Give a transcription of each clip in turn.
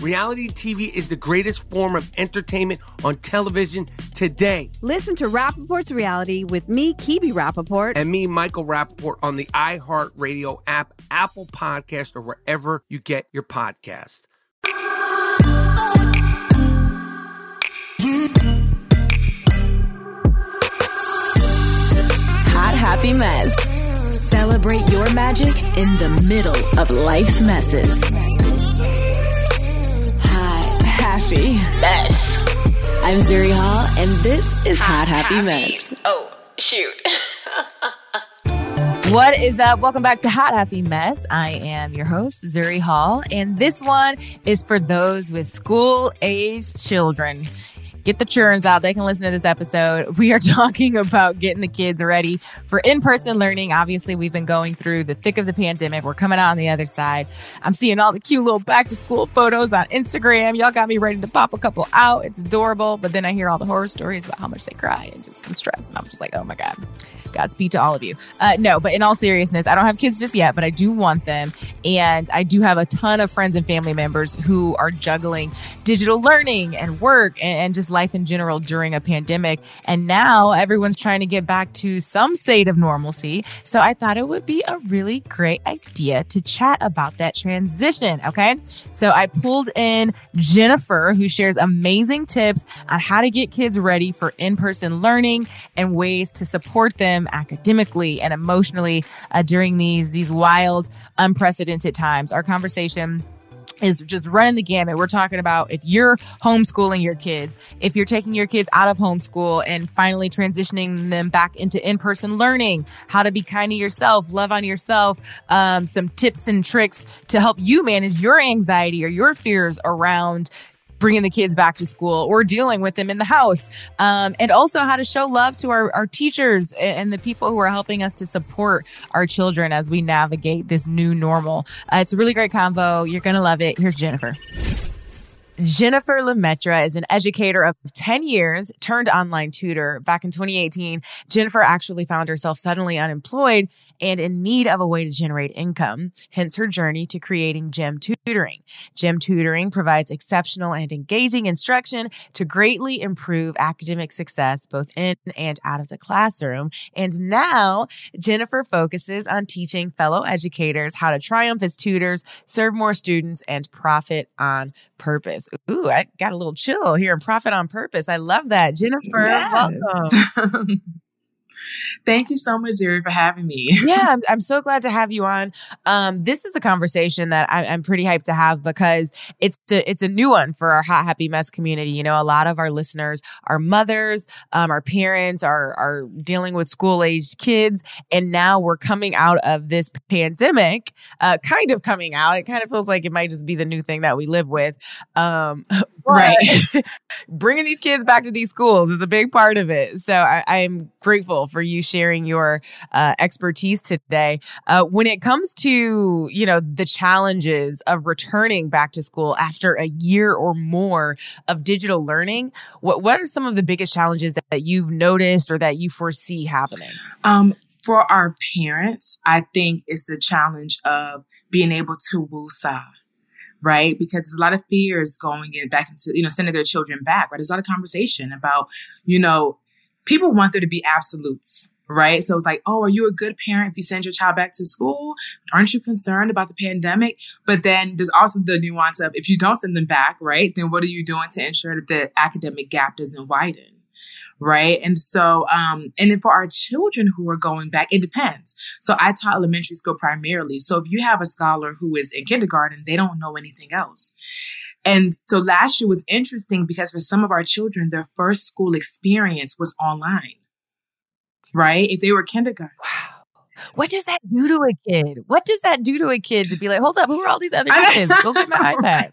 Reality TV is the greatest form of entertainment on television today. Listen to Rapaport's Reality with me, Kebe Rapaport. And me, Michael Rapaport, on the iHeartRadio app, Apple Podcast, or wherever you get your podcast. Hot Happy Mess. Celebrate your magic in the middle of life's messes. Hot Happy Mess. I'm Zuri Hall, and this is Hot, Happy, Happy Mess. Oh, shoot. What is up? Welcome back to Hot Happy Mess. I am your host, Zuri Hall, and this one is for those with school aged children get the churns out. They can listen to this episode. We are talking about getting the kids ready for in person learning. Obviously, we've been going through the thick of the pandemic. We're coming out on the other side. I'm seeing all the cute little back to school photos on Instagram. Y'all got me ready to pop a couple out. It's adorable. But then I hear all the horror stories about how much they cry and just the stress. And I'm just like, oh my God. Godspeed to all of you. Uh, no, but in all seriousness, I don't have kids just yet, but I do want them. And I do have a ton of friends and family members who are juggling digital learning and work and, and just life in general during a pandemic. And now everyone's trying to get back to some state of normalcy. So I thought it would be a really great idea to chat about that transition. Okay. So I pulled in Jennifer, who shares amazing tips on how to get kids ready for in person learning and ways to support them academically and emotionally uh, during these these wild, unprecedented times. Our conversation is just running the gamut. We're talking about if you're homeschooling your kids, if you're taking your kids out of homeschool and finally transitioning them back into in person learning, how to be kind to yourself, love on yourself, um, some tips and tricks to help you manage your anxiety or your fears around bringing the kids back to school or dealing with them in the house. Um, and also how to show love to our, our teachers and the people who are helping us to support our children as we navigate this new normal. Uh, it's a really great convo. You're going to love it. Here's Jennifer. Jennifer Lemaitre is an educator of 10 years, turned online tutor. Back in 2018, Jennifer actually found herself suddenly unemployed and in need of a way to generate income, hence her journey to creating Gem Tutoring. Gem Tutoring provides exceptional and engaging instruction to greatly improve academic success both in and out of the classroom. And now, Jennifer focuses on teaching fellow educators how to triumph as tutors, serve more students, and profit on purpose. Ooh, I got a little chill here and profit on purpose. I love that. Jennifer, yes. welcome. Thank you so much, Zuri, for having me. yeah, I'm, I'm, so glad to have you on. Um, this is a conversation that I, am pretty hyped to have because it's a, it's a new one for our Hot Happy Mess community. You know, a lot of our listeners are mothers, um, our parents are are dealing with school aged kids, and now we're coming out of this pandemic. Uh, kind of coming out. It kind of feels like it might just be the new thing that we live with. Um, right. bringing these kids back to these schools is a big part of it. So I, I'm grateful for you sharing your uh, expertise today. Uh, when it comes to you know the challenges of returning back to school after a year or more of digital learning, what what are some of the biggest challenges that, that you've noticed or that you foresee happening? Um, for our parents, I think it's the challenge of being able to woosah right? Because there's a lot of fears going in back into, you know, sending their children back, right? There's a lot of conversation about, you know, people want there to be absolutes, right? So it's like, oh, are you a good parent if you send your child back to school? Aren't you concerned about the pandemic? But then there's also the nuance of if you don't send them back, right, then what are you doing to ensure that the academic gap doesn't widen? Right. And so, um, and then for our children who are going back, it depends. So I taught elementary school primarily. So if you have a scholar who is in kindergarten, they don't know anything else. And so last year was interesting because for some of our children, their first school experience was online right? If they were kindergarten. Wow. What does that do to a kid? What does that do to a kid to be like, hold up, who are all these other kids? Go get my iPad.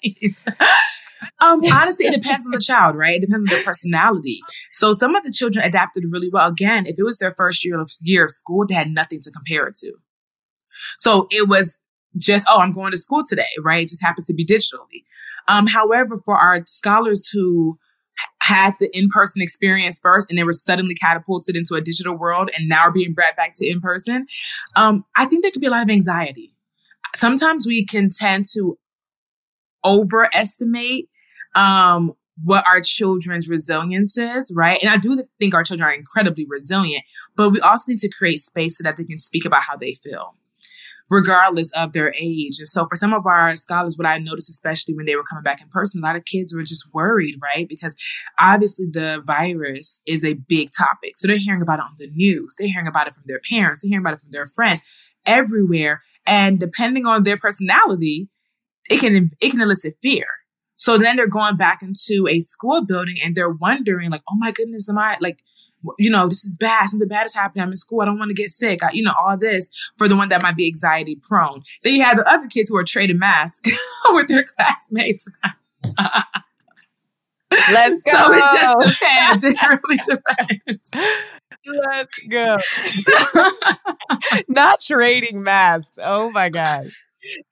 um, honestly, it depends on the child, right? It depends on their personality. So some of the children adapted really well. Again, if it was their first year of year of school, they had nothing to compare it to. So it was just, oh, I'm going to school today, right? It just happens to be digitally. Um, however, for our scholars who had the in-person experience first and they were suddenly catapulted into a digital world and now are being brought back to in-person. Um, i think there could be a lot of anxiety. Sometimes we can tend to overestimate um, what our children's resilience is, right? And I do think our children are incredibly resilient, but we also need to create space so that they can speak about how they feel regardless of their age. And so for some of our scholars, what I noticed, especially when they were coming back in person, a lot of kids were just worried, right? Because obviously the virus is a big topic. So they're hearing about it on the news. They're hearing about it from their parents. They're hearing about it from their friends everywhere. And depending on their personality, it can, it can elicit fear. So then they're going back into a school building and they're wondering like, oh my goodness, am I like, you know, this is bad. Something bad is happening. I'm in school. I don't want to get sick. I, you know, all this for the one that might be anxiety prone. Then you have the other kids who are trading masks with their classmates. Let's go. So it just depends. It really depends. Let's go. Not trading masks. Oh my gosh.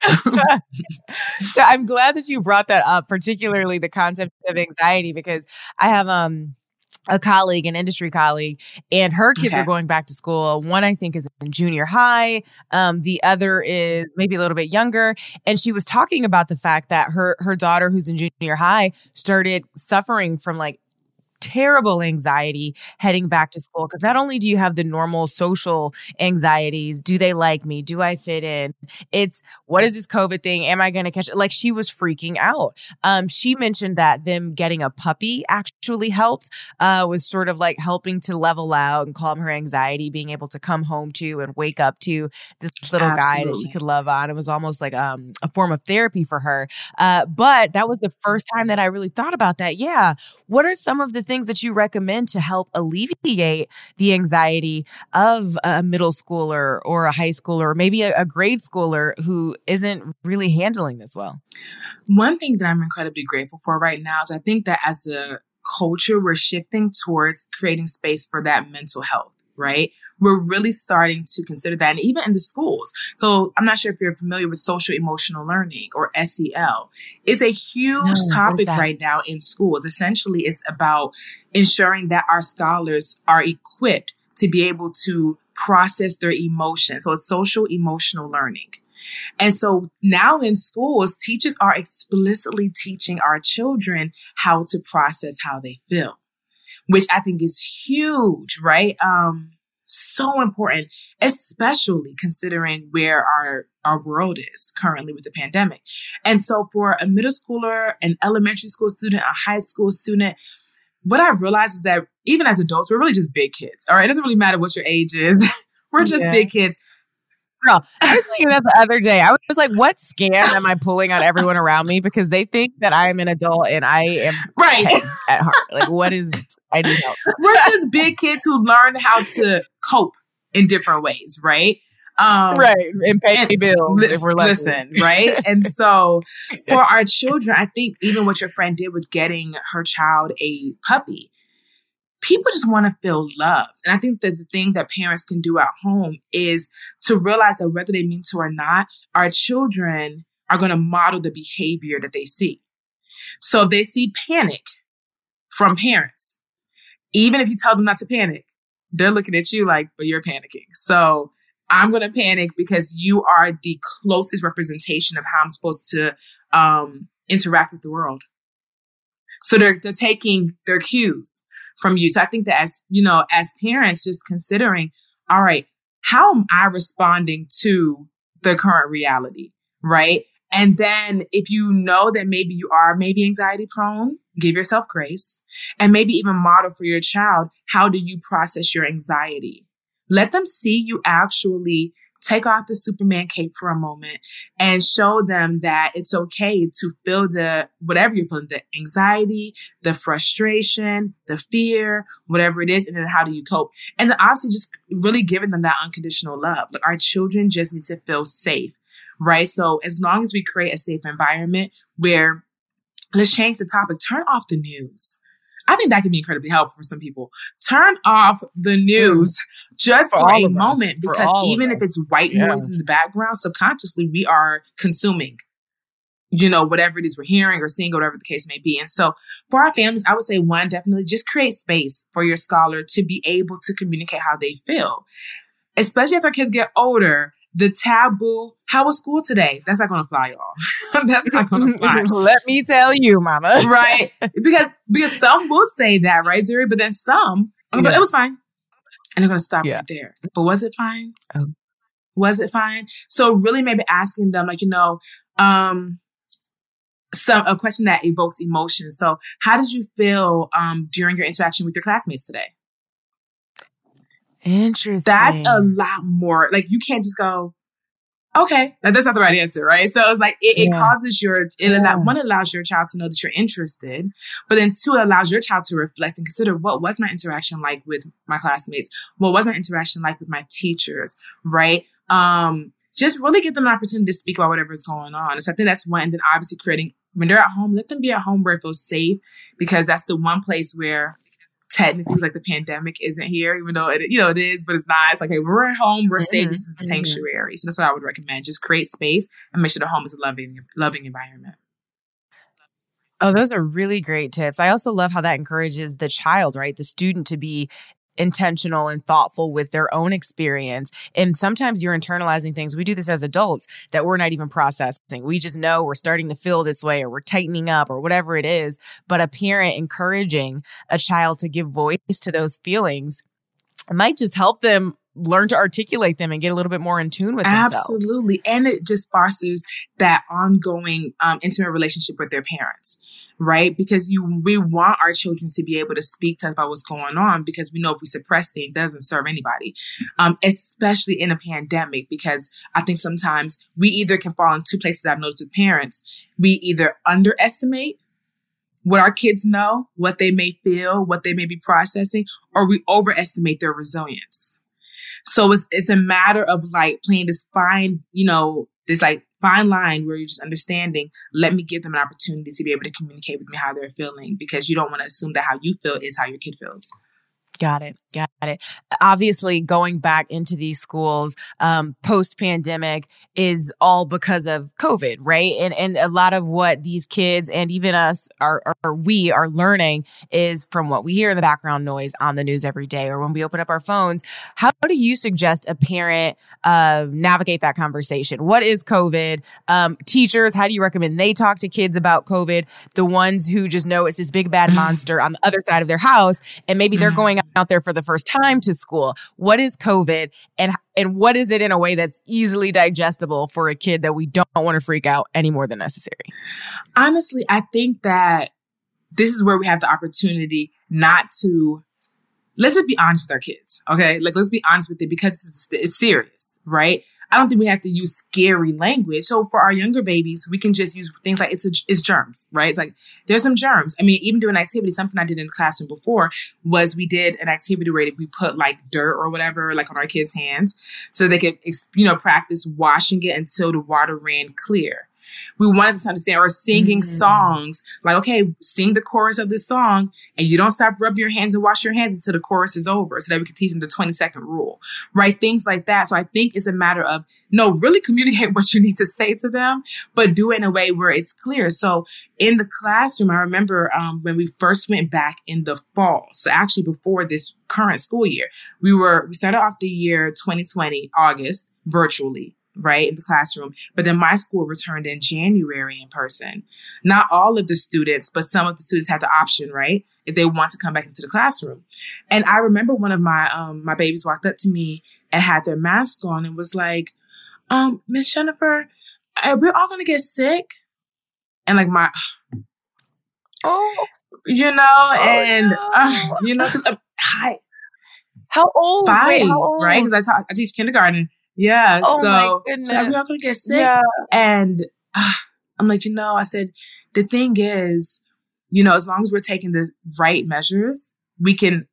so I'm glad that you brought that up, particularly the concept of anxiety, because I have um a colleague, an industry colleague, and her kids okay. are going back to school. One, I think, is in junior high. Um, the other is maybe a little bit younger. And she was talking about the fact that her her daughter, who's in junior high, started suffering from like terrible anxiety heading back to school because not only do you have the normal social anxieties do they like me do i fit in it's what is this covid thing am i going to catch it like she was freaking out um she mentioned that them getting a puppy actually helped uh with sort of like helping to level out and calm her anxiety being able to come home to and wake up to this little Absolutely. guy that she could love on it was almost like um a form of therapy for her uh but that was the first time that i really thought about that yeah what are some of the things that you recommend to help alleviate the anxiety of a middle schooler or a high schooler or maybe a, a grade schooler who isn't really handling this well? One thing that I'm incredibly grateful for right now is I think that as a culture, we're shifting towards creating space for that mental health right? We're really starting to consider that, and even in the schools. So I'm not sure if you're familiar with social emotional learning or SEL. It's a huge no, topic right now in schools. Essentially, it's about ensuring that our scholars are equipped to be able to process their emotions. So it's social emotional learning. And so now in schools, teachers are explicitly teaching our children how to process how they feel which I think is huge, right? Um, so important, especially considering where our our world is currently with the pandemic. And so for a middle schooler, an elementary school student, a high school student, what I realized is that even as adults, we're really just big kids. All right. It doesn't really matter what your age is. we're just yeah. big kids. Girl, I was thinking that the other day. I was like, what scam am I pulling on everyone around me? Because they think that I'm an adult and I am right at heart. Like, what is I need help. We're just big kids who learn how to cope in different ways, right? Um, right, and pay and bills. Listen, listen, right? and so, for our children, I think even what your friend did with getting her child a puppy, people just want to feel loved. And I think that the thing that parents can do at home is to realize that whether they mean to or not, our children are going to model the behavior that they see. So they see panic from parents, even if you tell them not to panic, they're looking at you like, but you're panicking. So I'm going to panic because you are the closest representation of how I'm supposed to um, interact with the world. So they're, they're taking their cues from you. So I think that as, you know, as parents, just considering, all right, how am I responding to the current reality? Right. And then if you know that maybe you are maybe anxiety prone, give yourself grace and maybe even model for your child. How do you process your anxiety? Let them see you actually take off the Superman cape for a moment and show them that it's okay to feel the whatever you're feeling, the anxiety, the frustration, the fear, whatever it is, and then how do you cope? And then obviously just really giving them that unconditional love. Like our children just need to feel safe, right? So as long as we create a safe environment where let's change the topic, turn off the news. I think that can be incredibly helpful for some people. Turn off the news just for, for a moment because even if it's white yeah. noise in the background, subconsciously we are consuming, you know, whatever it is we're hearing or seeing, or whatever the case may be. And so for our families, I would say one, definitely just create space for your scholar to be able to communicate how they feel. Especially as our kids get older, the taboo, how was school today? That's not gonna fly, y'all. That's not gonna fly. Let me tell you, mama. right. Because because some will say that, right, Zuri? But then some, yeah. but it was fine. And they're gonna stop yeah. right there. But was it fine? Oh. Was it fine? So really maybe asking them, like, you know, um, some a question that evokes emotion. So how did you feel um during your interaction with your classmates today? Interesting. That's a lot more. Like you can't just go, okay, like, that's not the right answer, right? So it's like it, it causes your it yeah. one allows your child to know that you're interested, but then two it allows your child to reflect and consider what was my interaction like with my classmates, what was my interaction like with my teachers, right? Um, just really give them an opportunity to speak about whatever's going on. So I think that's one. And then obviously creating when they're at home, let them be at home where it feels safe because that's the one place where technically like the pandemic isn't here, even though it, you know, it is, but it's not. It's like, hey, we're at home, we're safe. This is the mm-hmm. sanctuary. So that's what I would recommend. Just create space and make sure the home is a loving, loving environment. Oh, those are really great tips. I also love how that encourages the child, right? The student to be intentional and thoughtful with their own experience. And sometimes you're internalizing things. We do this as adults that we're not even processing. We just know we're starting to feel this way or we're tightening up or whatever it is. But a parent encouraging a child to give voice to those feelings might just help them learn to articulate them and get a little bit more in tune with themselves. Absolutely. And it just fosters that ongoing um, intimate relationship with their parents right? Because you, we want our children to be able to speak to us about what's going on because we know if we suppress things, it doesn't serve anybody. Um, especially in a pandemic, because I think sometimes we either can fall in two places I've noticed with parents. We either underestimate what our kids know, what they may feel, what they may be processing, or we overestimate their resilience. So it's, it's a matter of like playing this fine, you know, this like fine line where you're just understanding, let me give them an opportunity to be able to communicate with me how they're feeling because you don't want to assume that how you feel is how your kid feels. Got it. Got it. Obviously, going back into these schools um, post pandemic is all because of COVID, right? And and a lot of what these kids and even us are, are we are learning is from what we hear in the background noise on the news every day or when we open up our phones. How do you suggest a parent uh, navigate that conversation? What is COVID? Um, teachers, how do you recommend they talk to kids about COVID? The ones who just know it's this big bad monster on the other side of their house, and maybe they're mm-hmm. going out there for the first time to school. What is COVID and and what is it in a way that's easily digestible for a kid that we don't want to freak out any more than necessary? Honestly, I think that this is where we have the opportunity not to let's just be honest with our kids, okay? Like, let's be honest with it because it's, it's, serious, right? I don't think we have to use scary language. So for our younger babies, we can just use things like it's a, it's germs, right? It's like there's some germs. I mean, even doing activity, something I did in the classroom before was we did an activity where we put like dirt or whatever like on our kids' hands so they could you know practice washing it until the water ran clear. We wanted them to understand or singing mm-hmm. songs like, okay, sing the chorus of this song and you don't stop rubbing your hands and wash your hands until the chorus is over so that we can teach them the 20 second rule, right? Things like that. So I think it's a matter of, no, really communicate what you need to say to them, but do it in a way where it's clear. So in the classroom, I remember um, when we first went back in the fall. So actually before this current school year, we were, we started off the year 2020, August, virtually right, in the classroom. But then my school returned in January in person. Not all of the students, but some of the students had the option, right, if they want to come back into the classroom. And I remember one of my um my babies walked up to me and had their mask on and was like, um, Miss Jennifer, we're we all gonna get sick? And like my Oh, you know, Oh, and no. uh, you know, because uh, hi, how old? five, Wait, how old? right? Because I teach kindergarten. Yeah, Oh, my so goodness. so are we all gonna get sick? Yeah. And uh, I'm like, you know, I said, the thing is, you know, as long as we're taking the right measures, we can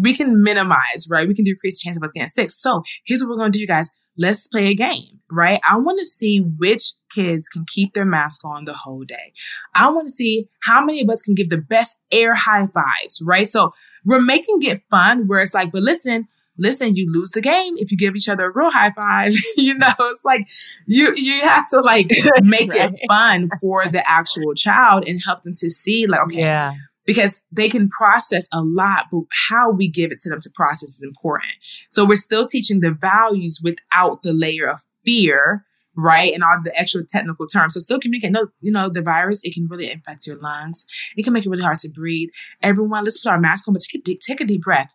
we can minimize, right? We can decrease the chance of us getting sick. So here's what we're gonna do, you guys. Let's play a game, right? I want to see which kids can keep their mask on the whole day. I want to see how many of us can give the best air high fives, right? So we're making it fun where it's like, but listen, listen, you lose the game if you give each other a real high five. you know, it's like you you have to like make Right. it fun for the actual child and help them to see like, okay, Yeah. because they can process a lot, but how we give it to them to process is important. So we're still teaching the values without the layer of fear, right? And all the extra technical terms. So still communicate. No, you know, the virus, it can really infect your lungs. It can make it really hard to breathe. Everyone, let's put our mask on, but take a deep, take a deep breath.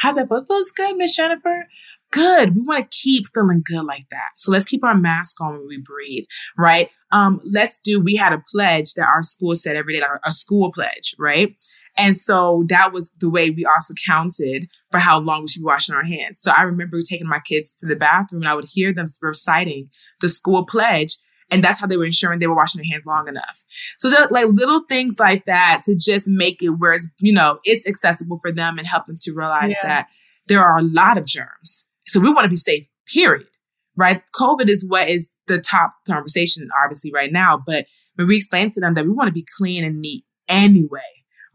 How's that? What feels good, Miss Jennifer? Good. We want to keep feeling good like that. So let's keep our mask on when we breathe, right? Um, let's do, we had a pledge that our school said every day, like a school pledge, right? And so that was the way we also counted for how long we should be washing our hands. So I remember taking my kids to the bathroom and I would hear them reciting the school pledge. And that's how they were ensuring they were washing their hands long enough. So like little things like that to just make it where it's, you know, it's accessible for them and help them to realize Yeah. that there are a lot of germs. So we want to be safe, period. Right? COVID is what is the top conversation, obviously, right now. But when we explain to them that we want to be clean and neat anyway,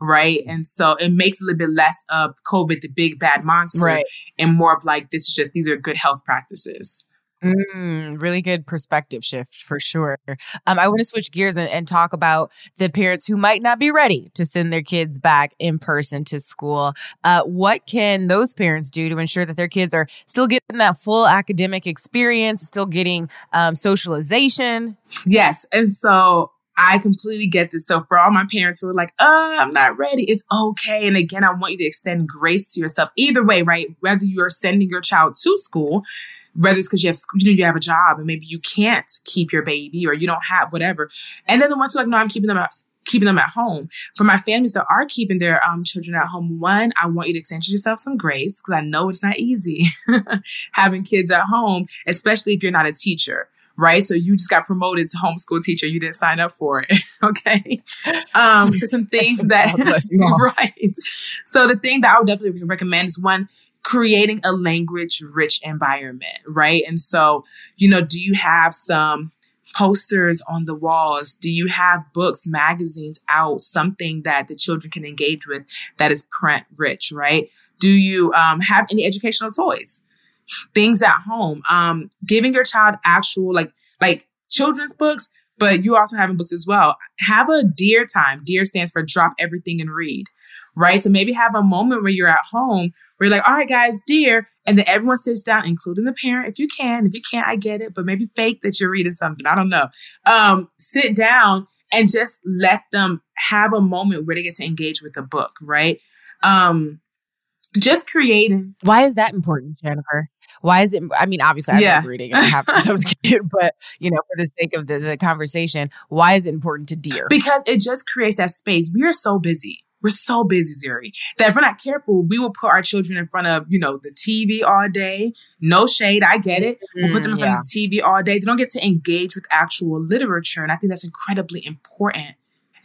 right? And so it makes a little bit less of COVID, the big bad monster, Right. and more of like, this is just, these are good health practices. Mm, really good perspective shift for sure. Um, I want to switch gears and, and talk about the parents who might not be ready to send their kids back in person to school. Uh, what can those parents do to ensure that their kids are still getting that full academic experience, still getting um, socialization? Yes. And so I completely get this. So for all my parents who are like, uh, I'm not ready, it's okay. And again, I want you to extend grace to yourself. Either way, right? Whether you're sending your child to school, whether it's because you have, you know, you have a job and maybe you can't keep your baby or you don't have whatever. And then the ones who are like, no, I'm keeping them at, keeping them at home. For my families that are keeping their um, children at home, one, I want you to extend yourself some grace because I know it's not easy having kids at home, especially if you're not a teacher right? So you just got promoted to homeschool teacher. You didn't sign up for it. okay. Um, so some things that, God bless you all. right. So the thing that I would definitely recommend is one, creating a language rich environment, right? And so, you know, do you have some posters on the walls? Do you have books, magazines out, something that the children can engage with that is print rich, right? Do you um, have any educational toys? things at home. Um, giving your child actual like like children's books, but you also having books as well. Have a dear time. Dear stands for drop everything and read. Right. So maybe have a moment where you're at home where you're like, all right, guys, dear. And then everyone sits down, including the parent, if you can. If you can't, I get it, but maybe fake that you're reading something. I don't know. Um, sit down and just let them have a moment where they get to engage with the book, right? Um, just creating Why is that important, Jennifer? Why is it? I mean, obviously, I Yeah. love reading. I have since I was a kid, but you know, for the sake of the, the conversation, why is it important to dear? because it just creates that space. We are so busy. We're so busy, Zuri, that if we're not careful, we will put our children in front of, you know, the TV all day. No shade, I get it. We'll put them in mm, front of the TV all day. They don't get to engage with actual literature. And I think that's incredibly important.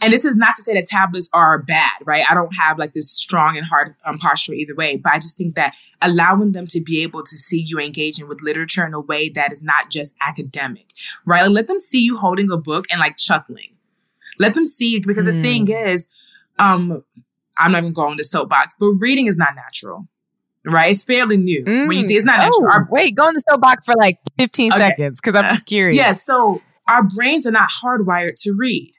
And this is not to say that tablets are bad, right? I don't have like this strong and hard um, posture either way, but I just think that allowing them to be able to see you engaging with literature in a way that is not just academic, right? Like, let them see you holding a book and like chuckling. Let them see because the thing is, um, I'm not even going to soapbox, but reading is not natural, right? It's fairly new. When you think it's not natural, Oh, our, wait, go in the soapbox for like 15 Okay. seconds because I'm just curious. yeah, so our brains are not hardwired to read.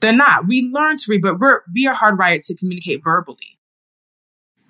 They're not. We learn to read, but we're we are hardwired to communicate verbally.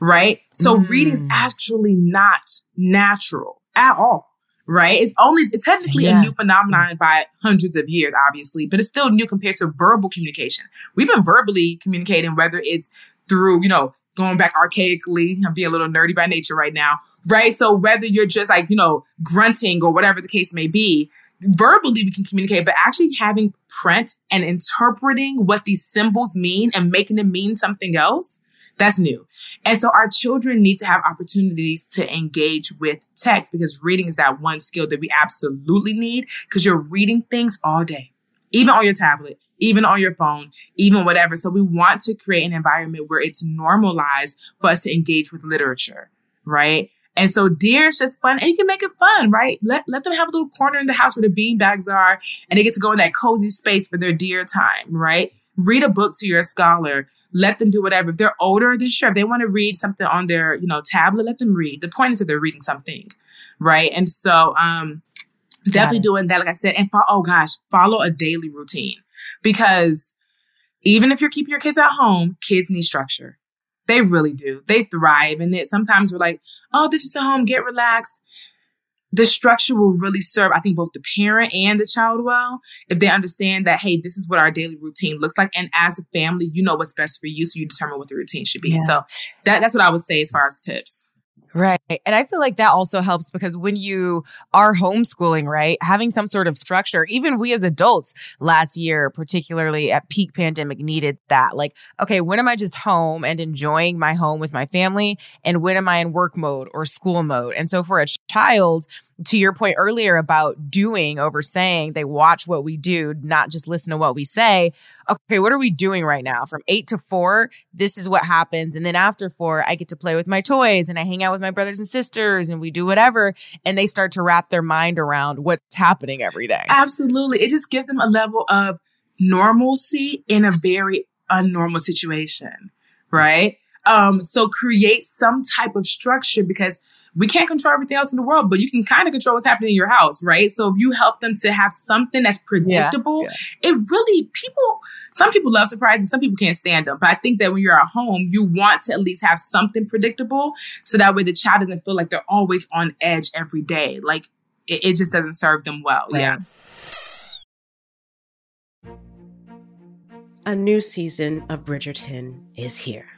Right? So reading is Mm. actually not natural at all. right? It's only, it's technically yeah. a new phenomenon by hundreds of years, obviously, but it's still new compared to verbal communication. We've been verbally communicating, whether it's through, you know, going back archaically, I'm being a little nerdy by nature right now, right? So whether you're just like, you know, grunting or whatever the case may be, verbally we can communicate, but actually having print and interpreting what these symbols mean and making them mean something else, that's new. And so our children need to have opportunities to engage with text because reading is that one skill that we absolutely need because you're reading things all day, even on your tablet, even on your phone, even whatever. So we want to create an environment where it's normalized for us to engage with literature right? And so Dear is just fun and you can make it fun, right? Let, let them have a little corner in the house where the bean bags are and they get to go in that cozy space for their dear time, right? Read a book to your scholar. Let them do whatever. If they're older, then sure. If they want to read something on their, you know, tablet, let them read. The point is that they're reading something, right? And so, um, definitely doing that, like I said, and fo- oh gosh, follow a daily routine because even if you're keeping your kids at home, kids need structure they really do. They thrive. And it sometimes we're like, oh, they're just at home, get relaxed. The structure will really serve, I think, both the parent and the child well if they understand that, hey, this is what our daily routine looks like. And as a family, you know what's best for you. So you determine what the routine should be. Yeah. So that, that's what I would say as far as tips. Right. And I feel like that also helps because when you are homeschooling, right, having some sort of structure, even we as adults last year, particularly at peak pandemic, needed that. Like, okay, when am I just home and enjoying my home with my family? And when am I in work mode or school mode? And so for a child, to your point earlier about doing over saying, they watch what we do, not just listen to what we say. Okay, what are we doing right now? From eight to four, this is what happens. And then after four, I get to play with my toys and I hang out with my brothers and sisters and we do whatever. And they start to wrap their mind around what's happening every day. Absolutely. It just gives them a level of normalcy in a very unnormal situation, right? Um, so create some type of structure because we can't control everything else in the world, but you can kind of control what's happening in your house, right? So if you help them to have something that's predictable, yeah, yeah. it really, people, some people love surprises, some people can't stand them. But I think that when you're at home, you want to at least have something predictable so that way the child doesn't feel like they're always on edge every day. Like it, it just doesn't serve them well. Right. Yeah. A new season of Bridgerton is here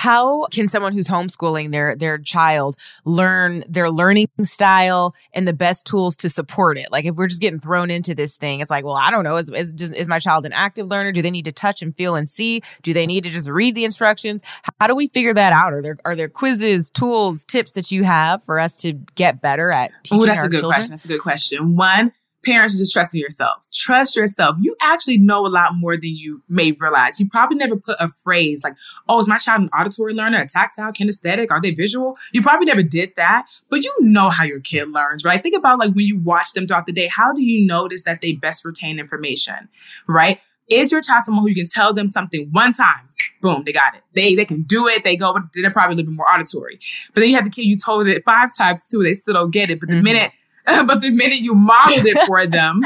How can someone who's homeschooling their their child learn their learning style and the best tools to support it? Like if we're just getting thrown into this thing it's like well i don't know. Is, is, is my child an active learner? Do they need to touch and feel and see? Do they need to just read the instructions? How do we figure that out? Are there are there quizzes tools tips that you have for us to get better at teaching oh that's a good children? question. That's a good question. One parents are just trusting yourselves. Trust yourself. You actually know a lot more than you may realize. You probably never put a phrase like, oh, is my child an auditory learner, a tactile, kinesthetic? Are they visual? You probably never did that, but you know how your kid learns, right? Think about like when you watch them throughout the day, how do you notice that they best retain information, right? Is your child someone who you can tell them something one time? Boom, they got it. They they can do it. They go, they're probably a little bit more auditory. But then you have the kid you told it five times too. They still don't get it. But the mm-hmm. minute but the minute you modeled it for them,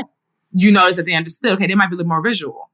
you notice that they understood. Okay, they might be a little more visual,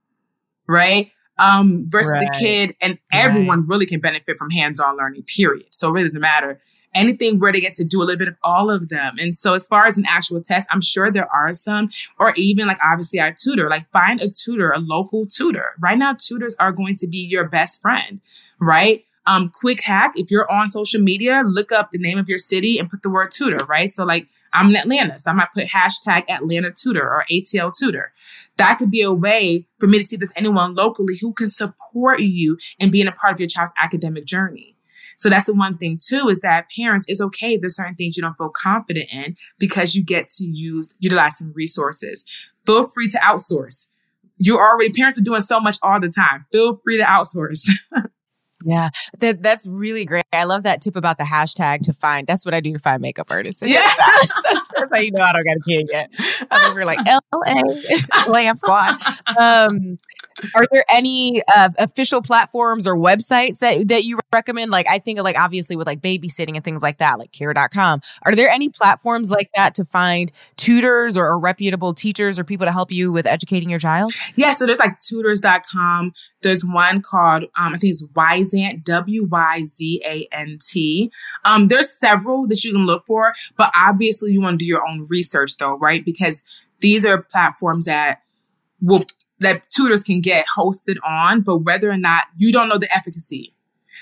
right? Um, versus right. the kid, and everyone right. really can benefit from hands-on learning. Period. So it really doesn't matter anything where they get to do a little bit of all of them. And so, as far as an actual test, I'm sure there are some, or even like obviously our tutor. Like find a tutor, a local tutor. Right now, tutors are going to be your best friend, right? Um, quick hack, if you're on social media, look up the name of your city and put the word tutor, right? So like I'm in Atlanta, so I might put hashtag Atlanta tutor or ATL tutor. That could be a way for me to see if there's anyone locally who can support you in being a part of your child's academic journey. So that's the one thing too, is that parents, it's okay there's certain things you don't feel confident in because you get to use, utilize some resources. Feel free to outsource. You are already, parents are doing so much all the time. Feel free to outsource. Yeah, that that's really great. I love that tip about the hashtag to find. That's what I do to find makeup artists. Yeah, that's, that's, how you know I don't got a kid yet. I'm over like L A Lamb Squad. Um, are there any uh, official platforms or websites that that you recommend? Like I think like obviously with like babysitting and things like that, like care.com. Are there any platforms like that to find tutors or, or reputable teachers or people to help you with educating your child? Yeah, so there's like tutors.com. There's one called um, I think it's Wyzant, W Y Z A N T. Um, there's several that you can look for, but obviously you want to do your own research though, right? Because these are platforms that will that tutors can get hosted on, but whether or not you don't know the efficacy.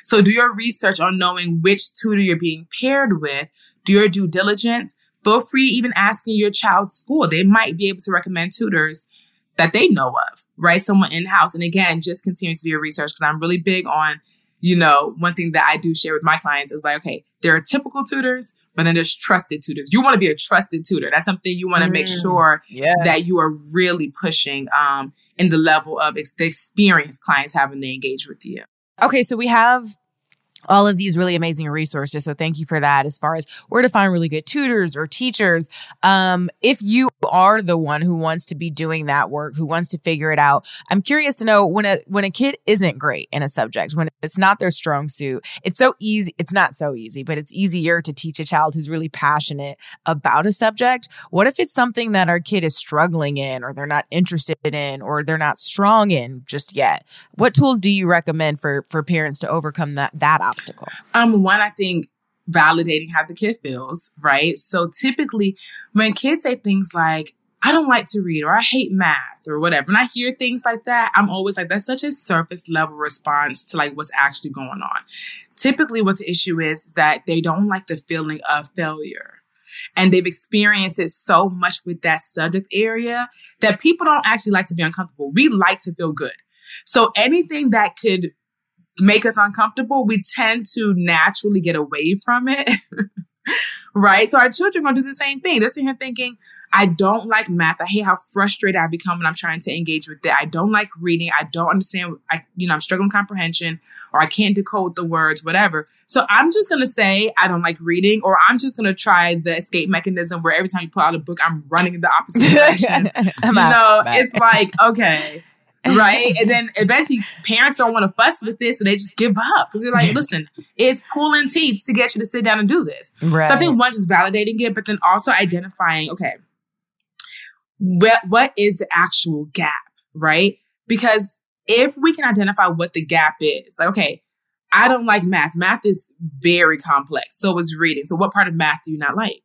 So do your research on knowing which tutor you're being paired with. Do your due diligence. Feel free even asking your child's school. They might be able to recommend tutors that they know of, right? Someone in house. And again, just continue to do your research because I'm really big on, you know, one thing that I do share with my clients is like, okay, there are typical tutors, but then there's trusted tutors. You want to be a trusted tutor. That's something you want to mm, make sure yeah. that you are really pushing um, in the level of ex- the experience clients have when they engage with you. Okay, so we have all of these really amazing resources. So thank you for that. As far as where to find really good tutors or teachers, um, if you are the one who wants to be doing that work, who wants to figure it out, I'm curious to know when a when a kid isn't great in a subject, when it's not their strong suit, it's so easy. It's not so easy, but it's easier to teach a child who's really passionate about a subject. What if it's something that our kid is struggling in, or they're not interested in, or they're not strong in just yet? What tools do you recommend for for parents to overcome that that obstacle? Um, one, I think validating how the kid feels, right? So typically when kids say things like, I don't like to read or I hate math or whatever, and I hear things like that, I'm always like, that's such a surface level response to like what's actually going on. Typically what the issue is, is that they don't like the feeling of failure. And they've experienced it so much with that subject area that people don't actually like to be uncomfortable. We like to feel good. So anything that could make us uncomfortable, we tend to naturally get away from it. right? So our children are gonna do the same thing. They're sitting here thinking, I don't like math. I hate how frustrated I become when I'm trying to engage with it. I don't like reading. I don't understand. I, you know, I'm struggling comprehension or I can't decode the words, whatever. So I'm just going to say I don't like reading or I'm just going to try the escape mechanism where every time you pull out a book, I'm running in the opposite direction. you know, it's like, okay. Right? And then eventually parents don't want to fuss with this, so they just give up because they're like, listen, it's pulling teeth to get you to sit down and do this. Right. So I think one is validating it, but then also identifying, okay, what, what is the actual gap, right? Because if we can identify what the gap is, like, okay, I don't like math. Math is very complex. So is reading. So what part of math do you not like?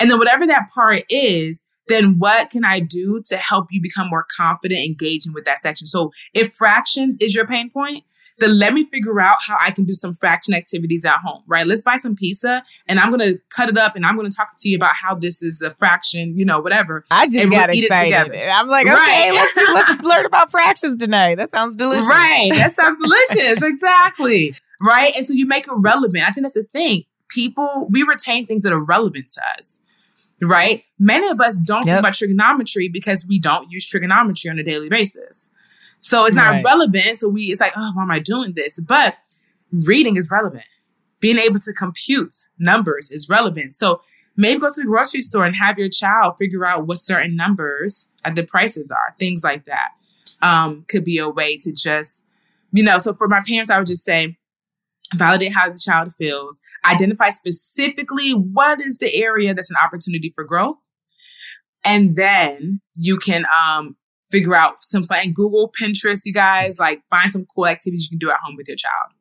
And then whatever that part is, then what can I do to help you become more confident engaging with that section? So if fractions is your pain point, then let me figure out how I can do some fraction activities at home, right? Let's buy some pizza and I'm going to cut it up and I'm going to talk to you about how this is a fraction, you know, whatever. I just got we'll excited. I'm like, okay, right. let's, let's learn about fractions tonight. That sounds delicious. Right. That sounds delicious. exactly. Right. And so you make it relevant. I think that's the thing. People, we retain things that are relevant to us right? Many of us don't yep. think about trigonometry because we don't use trigonometry on a daily basis. So it's not right. relevant. So we, it's like, oh, why am I doing this? But reading is relevant. Being able to compute numbers is relevant. So maybe go to the grocery store and have your child figure out what certain numbers at the prices are. Things like that um, could be a way to just, you know. So for my parents, I would just say, validate how the child feels, identify specifically what is the area that's an opportunity for growth. And then you can um, figure out some fun Google, Pinterest, you guys, like find some cool activities you can do at home with your child.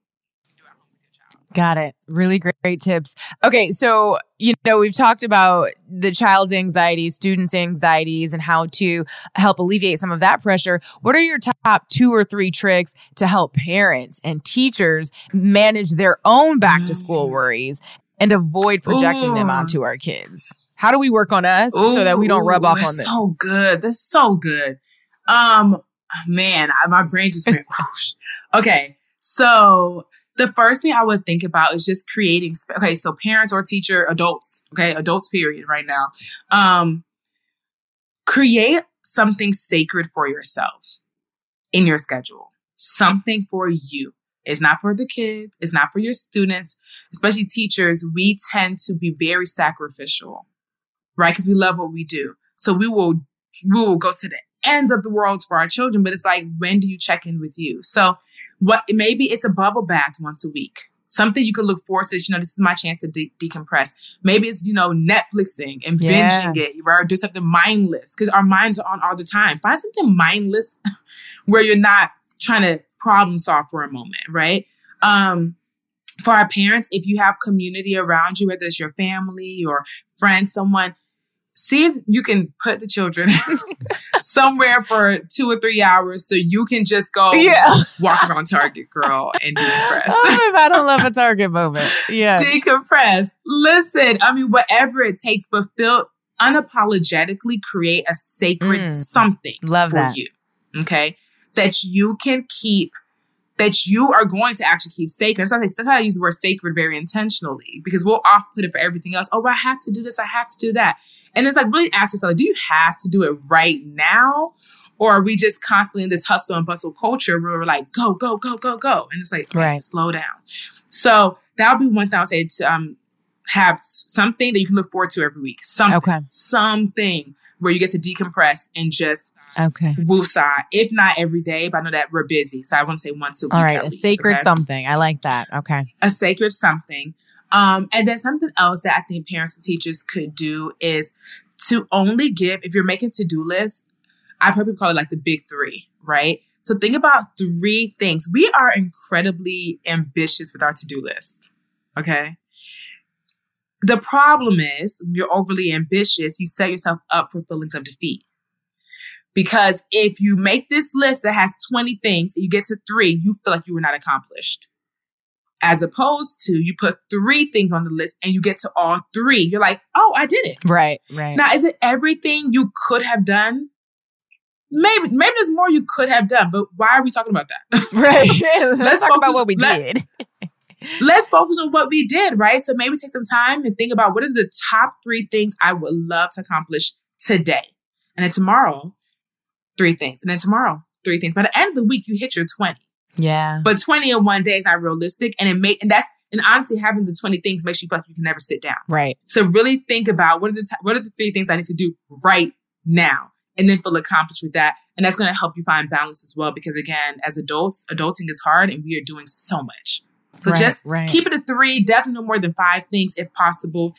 Got it. Really great, great tips. Okay, so you know we've talked about the child's anxiety, students' anxieties, and how to help alleviate some of that pressure. What are your top two or three tricks to help parents and teachers manage their own back to school mm. worries and avoid projecting Ooh. them onto our kids? How do we work on us Ooh, so that we don't rub off on them? So good. That's so good. Um, man, my brain just went. okay, so the first thing I would think about is just creating. Okay, so parents or teacher, adults. Okay, adults. Period. Right now, um, create something sacred for yourself in your schedule. Something for you. It's not for the kids. It's not for your students, especially teachers. We tend to be very sacrificial, right? Because we love what we do. So we will we will go to the ends of the world for our children, but it's like, when do you check in with you? So what, maybe it's a bubble bath once a week. Something you can look forward to. You know, this is my chance to de- decompress. Maybe it's, you know, Netflixing and yeah. binging it, or do something mindless because our minds are on all the time. Find something mindless where you're not trying to problem solve for a moment, right? Um, for our parents, if you have community around you, whether it's your family or friends, someone, see if you can put the children somewhere for two or three hours so you can just go yeah. walk around Target, girl, and decompress. oh, if I don't love a Target moment. Yeah. Decompress. Listen, I mean, whatever it takes, but feel unapologetically create a sacred mm. something love for that. you. Okay. That you can keep that you are going to actually keep sacred. So I say, I use the word sacred very intentionally because we'll off put it for everything else. Oh, I have to do this. I have to do that. And it's like really ask yourself, do you have to do it right now? Or are we just constantly in this hustle and bustle culture where we're like, go, go, go, go, go. And it's like, right. slow down. So that would be one thing I would say to um, have something that you can look forward to every week. Something, okay. something where you get to decompress and just okay woosah. If not every day, but I know that we're busy, so I want to say once a week. All right, a least, sacred okay? something. I like that. Okay, a sacred something. Um, and then something else that I think parents and teachers could do is to only give if you're making to do lists. I've heard people call it like the big three, right? So think about three things. We are incredibly ambitious with our to do list. Okay. The problem is when you're overly ambitious, you set yourself up for feelings of defeat. Because if you make this list that has 20 things and you get to three, you feel like you were not accomplished. As opposed to you put three things on the list and you get to all three. You're like, oh, I did it. Right, right. Now, is it everything you could have done? Maybe, maybe there's more you could have done, but why are we talking about that? Right. Let's, Let's talk about what we let, did. Let's focus on what we did, right? So maybe take some time and think about what are the top three things I would love to accomplish today. And then tomorrow, three things. And then tomorrow, three things. By the end of the week, you hit your 20. Yeah. But 20 in one day is not realistic. And it may, and that's, and honestly, having the 20 things makes you feel like you can never sit down. Right. So really think about what are the, t- what are the three things I need to do right now? And then feel accomplished with that. And that's going to help you find balance as well. Because again, as adults, adulting is hard and we are doing so much. So Right, just right. keep it a three, definitely no more than five things if possible.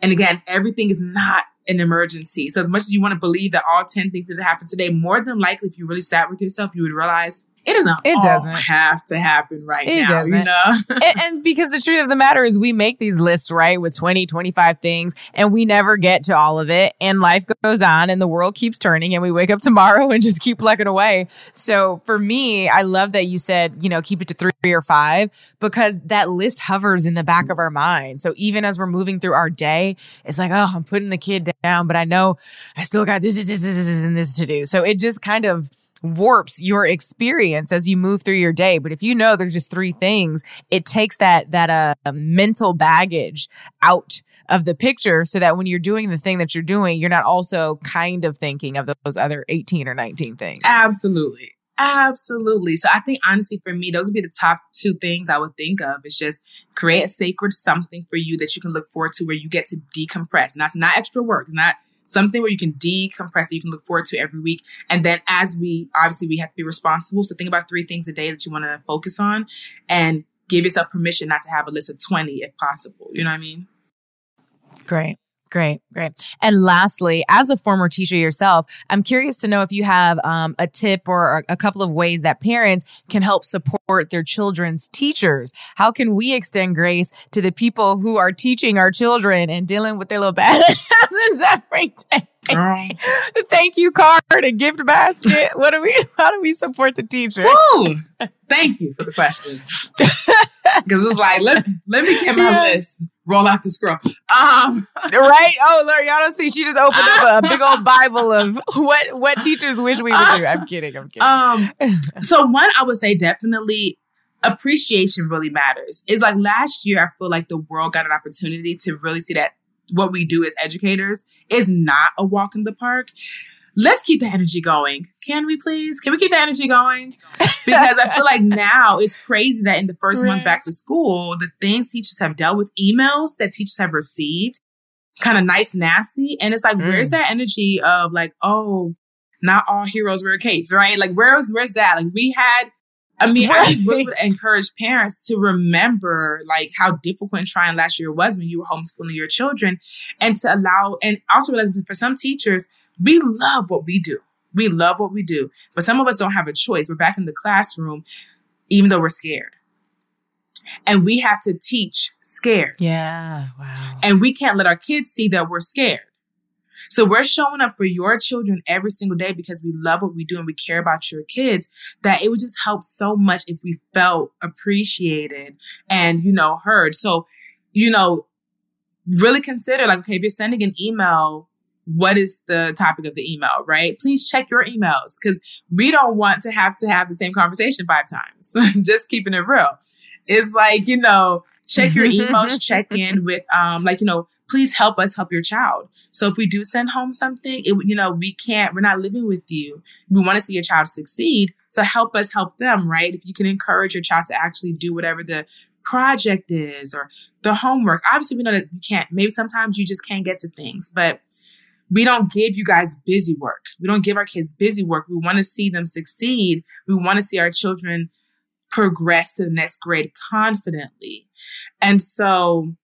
And again, everything is not an emergency. So as much as you want to believe that all 10 things that happened today, more than likely, if you really sat with yourself, you would realize it doesn't It doesn't. have to happen right It now, you doesn't. know? and, and because the truth of the matter is we make these lists right with 20 25 things and we never get to all of it and life goes on and the world keeps turning and we wake up tomorrow and just keep plugging away so for me i love that you said you know keep it to three or five because that list hovers in the back of our mind so even as we're moving through our day it's like oh i'm putting the kid down but i know i still got this this this this, this and this to do so it just kind of warps your experience as you move through your day. But if you know there's just three things, it takes that that uh, mental baggage out of the picture so that when you're doing the thing that you're doing, you're not also kind of thinking of those other 18 or 19 things. Absolutely. Absolutely. So I think honestly for me, those would be the top two things I would think of. It's just create a sacred something for you that you can look forward to where you get to decompress. Not not extra work. It's not something where you can decompress that you can look forward to every week. And then as we obviously we have to be responsible. So think about three things a day that you want to focus on and give yourself permission not to have a list of 20 if possible. You know what I mean? Great. Great, great. And lastly, as a former teacher yourself, I'm curious to know if you have um, a tip or a, couple of ways that parents can help support their children's teachers. How can we extend grace to the people who are teaching our children and dealing with their little bad asses every day? The thank you card, a gift basket. What do we? How do we support the teacher? Woo! Thank you for the question. Because it's like, let, let me get my Yeah. list, roll out the scroll. Um, right? Oh, Lord, y'all don't see. She just opened up a big old Bible of what what teachers wish we would do. I'm kidding. I'm kidding. Um, so one, I would say definitely appreciation really matters. It's like last year, I feel like the world got an opportunity to really see that what we do as educators is not a walk in the park. Let's keep the energy going. Can we please? Can we keep the energy going? Because I feel like now it's crazy that in the first month back to school, the things teachers have dealt with, emails that teachers have received, kind of nice, nasty. And it's like, where's mm. that energy of like, oh, not all heroes wear capes, right? Like, where's where's that? Like, we had. I mean, I really would encourage parents to remember like how difficult and trying last year was when you were homeschooling your children, and to allow and also realizing for some teachers, we love what we do. We love what we do, but some of us don't have a choice. We're back in the classroom, even though we're scared, and we have to teach scared. Yeah. Wow. And we can't let our kids see that we're scared. So we're showing up for your children every single day because we love what we do and we care about your kids that it would just help so much if we felt appreciated and, you know, heard. So, you know, really consider like, okay, if you're sending an email, what is the topic of the email, right? Please check your emails because we don't want to have to have the same conversation five times. just keeping it real. It's like, you know, check your emails, check in with, um, like, you know, please help us help your child. So if we do send home something, it, you know, we can't, we're not living with you. We want to see your child succeed. So help us help them, right? If you can encourage your child to actually do whatever the project is or the homework. Obviously, we know that you can't, maybe sometimes you just can't get to things, but we don't give you guys busy work. We don't give our kids busy work. We want to see them succeed. We want to see our children progress to the next grade confidently. And so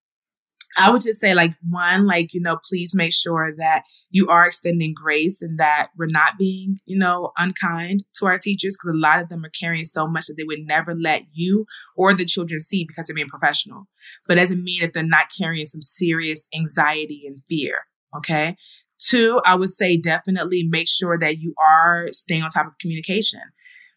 I would just say, like, one, like, you know, please make sure that you are extending grace and that we're not being, you know, unkind to our teachers because a lot of them are carrying so much that they would never let you or the children see because they're being professional. But it doesn't mean that they're not carrying some serious anxiety and fear. Okay. Two, I would say definitely make sure that you are staying on top of communication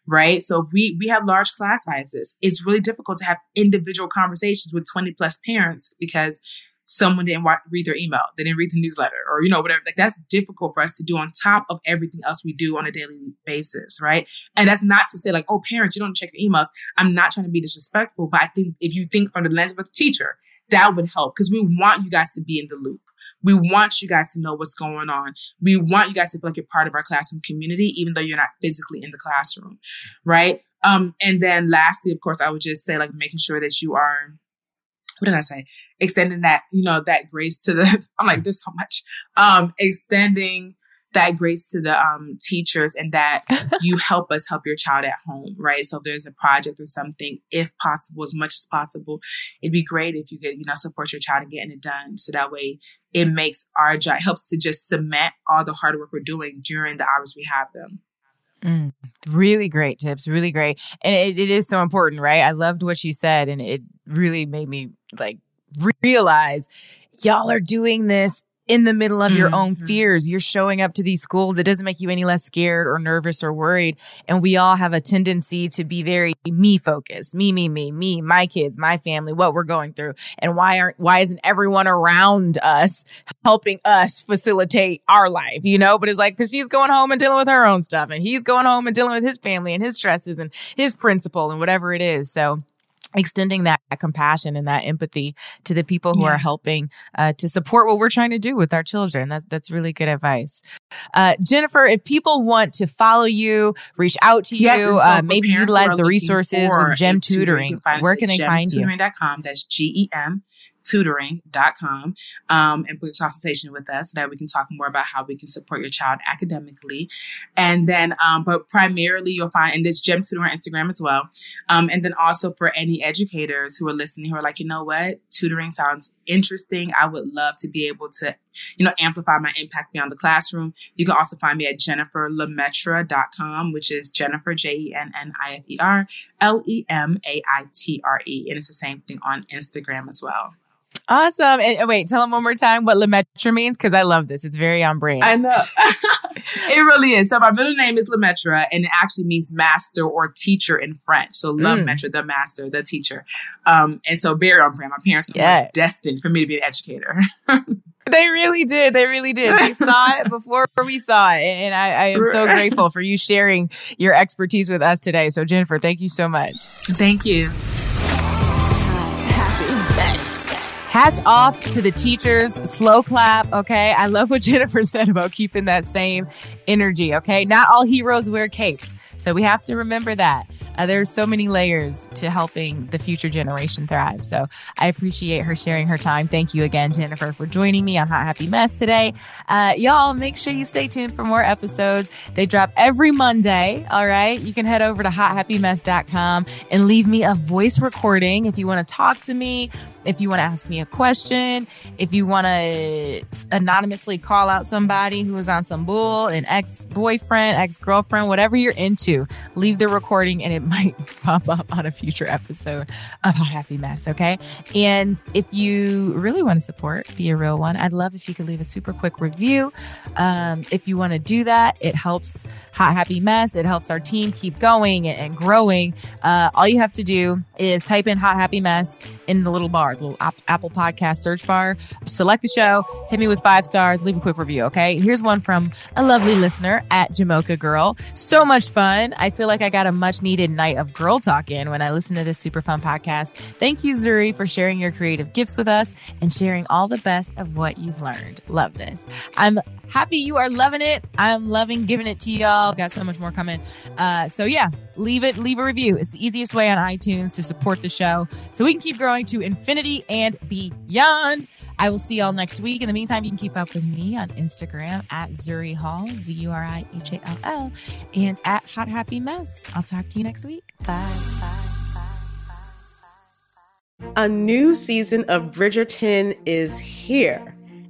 right? So if we we have large class sizes, it's really difficult to have individual conversations with 20 plus parents because someone didn't read their email, they didn't read the newsletter, or you know whatever. Like that's difficult for us to do on top of everything else we do on a daily basis, right? And that's not to say like, oh, parents, you don't check your emails. I'm not trying to be disrespectful, but I think if you think from the lens of a teacher, that would help because we want you guys to be in the loop. We want you guys to know what's going on. We want you guys to feel like you're part of our classroom community, even though you're not physically in the classroom, right? Um, and then lastly, of course, I would just say like making sure that you are, what did I say? Extending that, you know, that grace to the, I'm like, there's so much, um, extending that grace to the um, teachers and that you help us help your child at home, right? So there's a project or something, if possible, as much as possible, it'd be great if you could, you know, support your child in getting it done. So that way it makes our job, helps to just cement all the hard work we're doing during the hours we have them. Mm, really great tips, really great. And it, it is so important, right? I loved what you said, and it really made me like realize y'all are doing this in the middle of your mm-hmm. own fears. You're showing up to these schools. It doesn't make you any less scared or nervous or worried. And we all have a tendency to be very me focused. Me, me, me, me, my kids, my family, what we're going through. And why aren't, why isn't everyone around us helping us facilitate our life, you know? But it's like, cause she's going home and dealing with her own stuff and he's going home and dealing with his family and his stresses and his principal and whatever it is. So, extending that compassion and that empathy to the people who yeah. are helping uh, to support what we're trying to do with our children. That's that's really good advice. Uh, Jennifer, if people want to follow you, reach out to yes, you, so uh, maybe utilize the resources with Gem Tutoring, where can they find you? Tutoring.com. That's G E M tutoring.com um, and book a consultation with us so that we can talk more about how we can support your child academically. And then, um, but primarily you'll find in this Gem Tutoring Instagram as well. Um, and then also for any educators who are listening who are like, you know what, tutoring sounds interesting. I would love to be able to, you know, amplify my impact beyond the classroom. You can also find me at jenniferlemaitre.com, which is Jennifer, J-E-N-N-I-F-E-R, L-E-M-A-I-T-R-E. And it's the same thing on Instagram as well. Awesome. And wait, tell them one more time what Lemaitre means because I love this. It's very on brand. I know. it really is. So my middle name is Lemaitre and it actually means master or teacher in French. So Le mm. the master, the teacher. Um, and so very on brand. My parents were yes. destined for me to be an educator. They really did. They really did. We saw it before we saw it. And I, I am so grateful for you sharing your expertise with us today. So, Jennifer, thank you so much. Thank you. Hats off to the teachers. Slow clap. Okay. I love what Jennifer said about keeping that same energy. Okay. Not all heroes wear capes. So we have to remember that. Uh, there's so many layers to helping the future generation thrive. So I appreciate her sharing her time. Thank you again, Jennifer, for joining me on Hot Happy Mess today. Uh, y'all, make sure you stay tuned for more episodes. They drop every Monday. All right. You can head over to hothappymess.com and leave me a voice recording if you want to talk to me, if you want to ask me a question, if you want to anonymously call out somebody who is on some bull, an ex boyfriend, ex girlfriend, whatever you're into, leave the recording and it might pop up on a future episode of a Happy Mess. Okay. And if you really want to support, be a real one, I'd love if you could leave a super quick review. Um, if you want to do that, it helps Hot Happy Mess. It helps our team keep going and growing. Uh, all you have to do is type in Hot Happy Mess in the little bar, the little Apple Podcast search bar. Select the show, hit me with five stars, leave a quick review. Okay. Here's one from a lovely listener at Jamocha Girl. So much fun. I feel like I got a much needed night of girl talk in when I listen to this super fun podcast. Thank you, Zuri, for sharing your creative gifts with us and sharing all the best of what you've learned. Love this. I'm happy you are loving it. I'm loving giving it to y'all. Got so much more coming. Uh, so yeah, leave it, leave a review. It's the easiest way on iTunes to support the show so we can keep growing to infinity and beyond. I will see y'all next week. In the meantime, you can keep up with me on Instagram at Zuri Hall, Z U R I H A L L, and at Hot Happy Mess. I'll talk to you next week. Bye. Bye. A new season of Bridgerton is here.